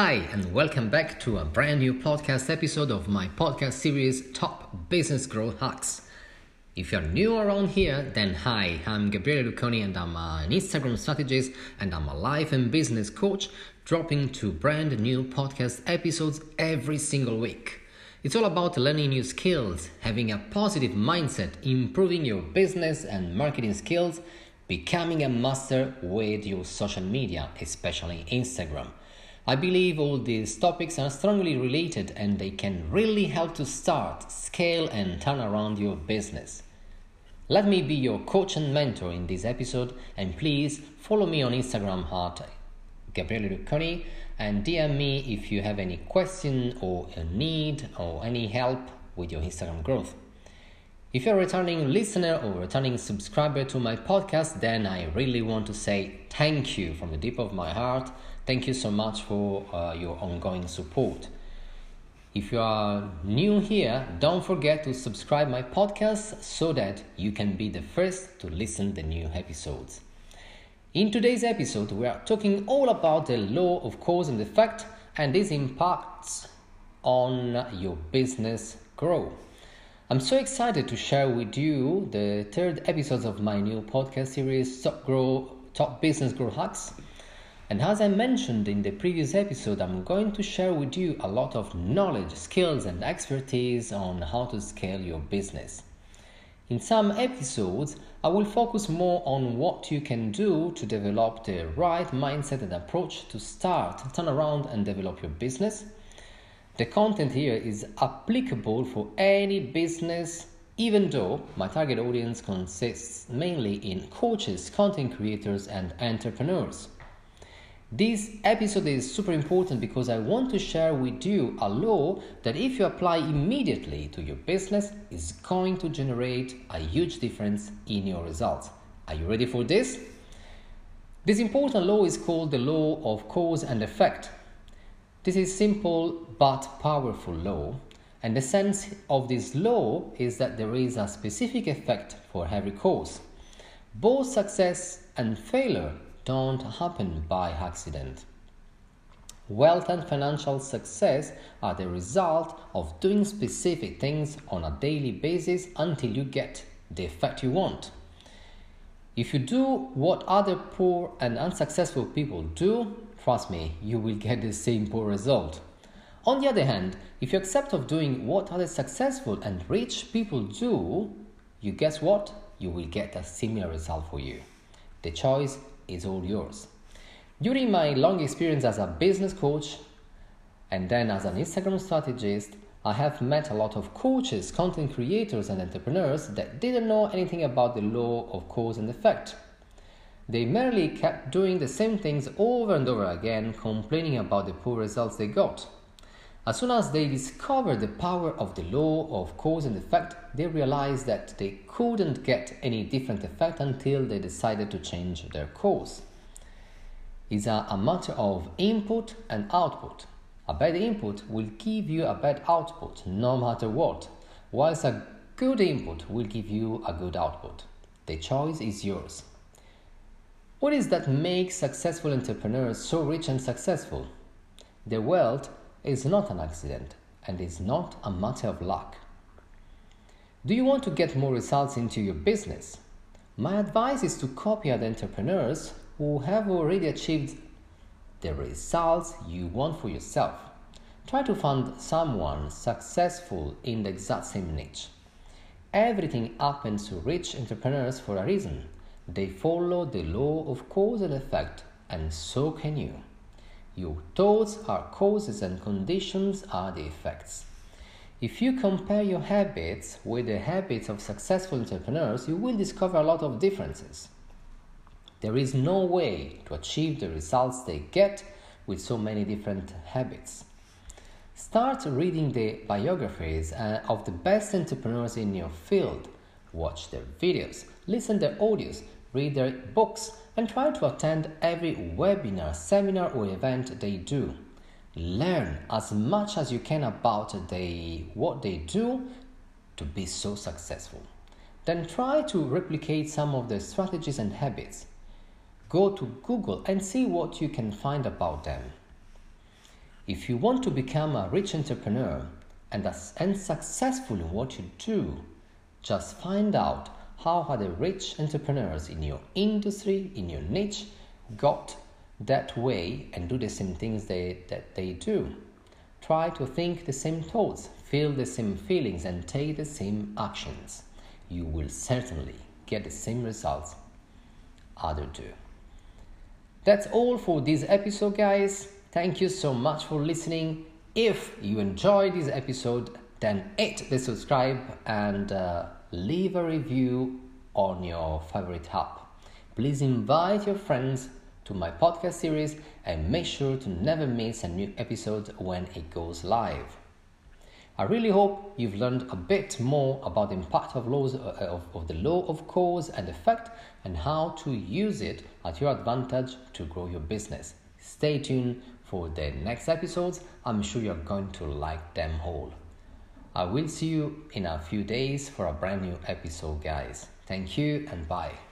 Hi, and welcome back to a brand new podcast episode of my podcast series Top Business Growth Hacks. If you're new around here, then hi, I'm Gabriele Lucconi and I'm an Instagram strategist and I'm a life and business coach, dropping two brand new podcast episodes every single week. It's all about learning new skills, having a positive mindset, improving your business and marketing skills, becoming a master with your social media, especially Instagram. I believe all these topics are strongly related and they can really help to start, scale, and turn around your business. Let me be your coach and mentor in this episode, and please follow me on Instagram at Gabriele Lucconi and DM me if you have any question or a need or any help with your Instagram growth. If you're a returning listener or returning subscriber to my podcast, then I really want to say thank you from the deep of my heart. Thank you so much for uh, your ongoing support. If you are new here, don't forget to subscribe my podcast so that you can be the first to listen the new episodes. In today's episode, we are talking all about the law of cause and effect and its impacts on your business growth. I'm so excited to share with you the third episode of my new podcast series, Top Grow, Top Business Growth Hacks. And as I mentioned in the previous episode, I'm going to share with you a lot of knowledge, skills, and expertise on how to scale your business. In some episodes, I will focus more on what you can do to develop the right mindset and approach to start, turn around, and develop your business the content here is applicable for any business, even though my target audience consists mainly in coaches, content creators, and entrepreneurs. This episode is super important because I want to share with you a law that, if you apply immediately to your business, is going to generate a huge difference in your results. Are you ready for this? This important law is called the law of cause and effect. This is simple but powerful law, and the sense of this law is that there is a specific effect for every cause. Both success and failure don't happen by accident. Wealth and financial success are the result of doing specific things on a daily basis until you get the effect you want. If you do what other poor and unsuccessful people do, trust me, you will get the same poor result. On the other hand, if you accept of doing what other successful and rich people do, you guess what? You will get a similar result for you. The choice is all yours. During my long experience as a business coach and then as an Instagram strategist, I have met a lot of coaches, content creators, and entrepreneurs that didn't know anything about the law of cause and effect. They merely kept doing the same things over and over again, complaining about the poor results they got. As soon as they discovered the power of the law of cause and effect, they realized that they couldn't get any different effect until they decided to change their course. It's a, a matter of input and output. A bad input will give you a bad output no matter what, whilst a good input will give you a good output. The choice is yours. What is that makes successful entrepreneurs so rich and successful? Their wealth is not an accident and is not a matter of luck. Do you want to get more results into your business? My advice is to copy other entrepreneurs who have already achieved the results you want for yourself. Try to find someone successful in the exact same niche. Everything happens to rich entrepreneurs for a reason they follow the law of cause and effect, and so can you. Your thoughts are causes and conditions are the effects. If you compare your habits with the habits of successful entrepreneurs, you will discover a lot of differences. There is no way to achieve the results they get with so many different habits. Start reading the biographies uh, of the best entrepreneurs in your field. Watch their videos, listen to their audios, read their books, and try to attend every webinar, seminar, or event they do. Learn as much as you can about they, what they do to be so successful. Then try to replicate some of their strategies and habits. Go to Google and see what you can find about them. If you want to become a rich entrepreneur and, and successful in what you do, just find out how are the rich entrepreneurs in your industry, in your niche, got that way and do the same things they, that they do. Try to think the same thoughts, feel the same feelings, and take the same actions. You will certainly get the same results others do. That's all for this episode, guys. Thank you so much for listening. If you enjoyed this episode, then hit the subscribe and uh, leave a review on your favorite app. Please invite your friends to my podcast series and make sure to never miss a new episode when it goes live. I really hope you've learned a bit more about the impact of laws uh, of, of the law of cause and effect and how to use it at your advantage to grow your business. Stay tuned for the next episodes. I'm sure you're going to like them all. I will see you in a few days for a brand new episode, guys. Thank you and bye.